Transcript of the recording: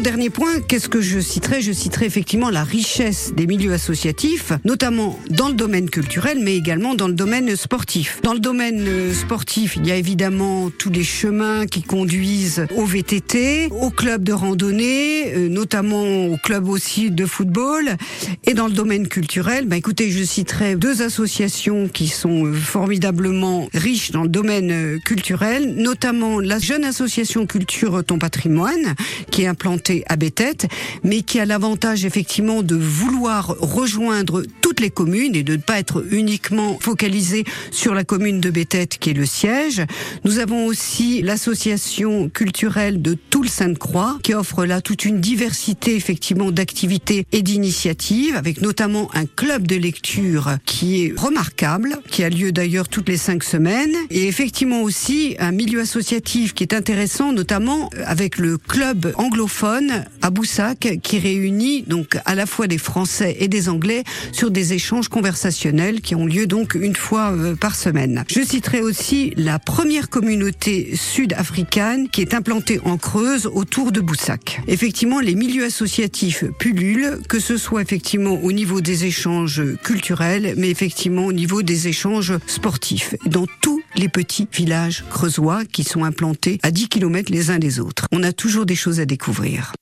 En dernier point, qu'est-ce que je citerai? Je citerai effectivement la richesse des milieux associatifs, notamment dans le domaine culturel, mais également dans le domaine sportif. Dans le domaine euh, sportif, il y a évidemment tous les chemins qui conduisent au VTT, au club de randonnée, euh, notamment au club aussi de football. Et dans le domaine culturel, bah écoutez, je citerai deux associations qui sont euh, formidablement riches dans le domaine culturel, notamment la jeune association Culture Ton Patrimoine, qui est implantée à Bétette, mais qui a l'avantage effectivement de vouloir rejoindre toutes les communes et de ne pas être uniquement focalisé sur la commune de Bétette qui est le siège. Nous avons aussi l'association culturelle de Toul Sainte-Croix qui offre là toute une diversité effectivement d'activités et d'initiatives avec notamment un club de lecture qui est remarquable, qui a lieu d'ailleurs toutes les cinq semaines et effectivement aussi un milieu associatif qui est intéressant notamment avec le club anglophone à Boussac qui réunit donc à la fois des Français et des Anglais sur des échanges conversationnels qui ont lieu donc une fois euh, par semaine. Je citerai aussi la première communauté sud-africaine qui est implantée en Creuse autour de Boussac. Effectivement, les milieux associatifs pullulent, que ce soit effectivement au niveau des échanges culturels, mais effectivement au niveau des échanges sportifs. Dans tous les petits villages creusois qui sont implantés à 10 km les uns des autres. On a toujours des choses à découvrir.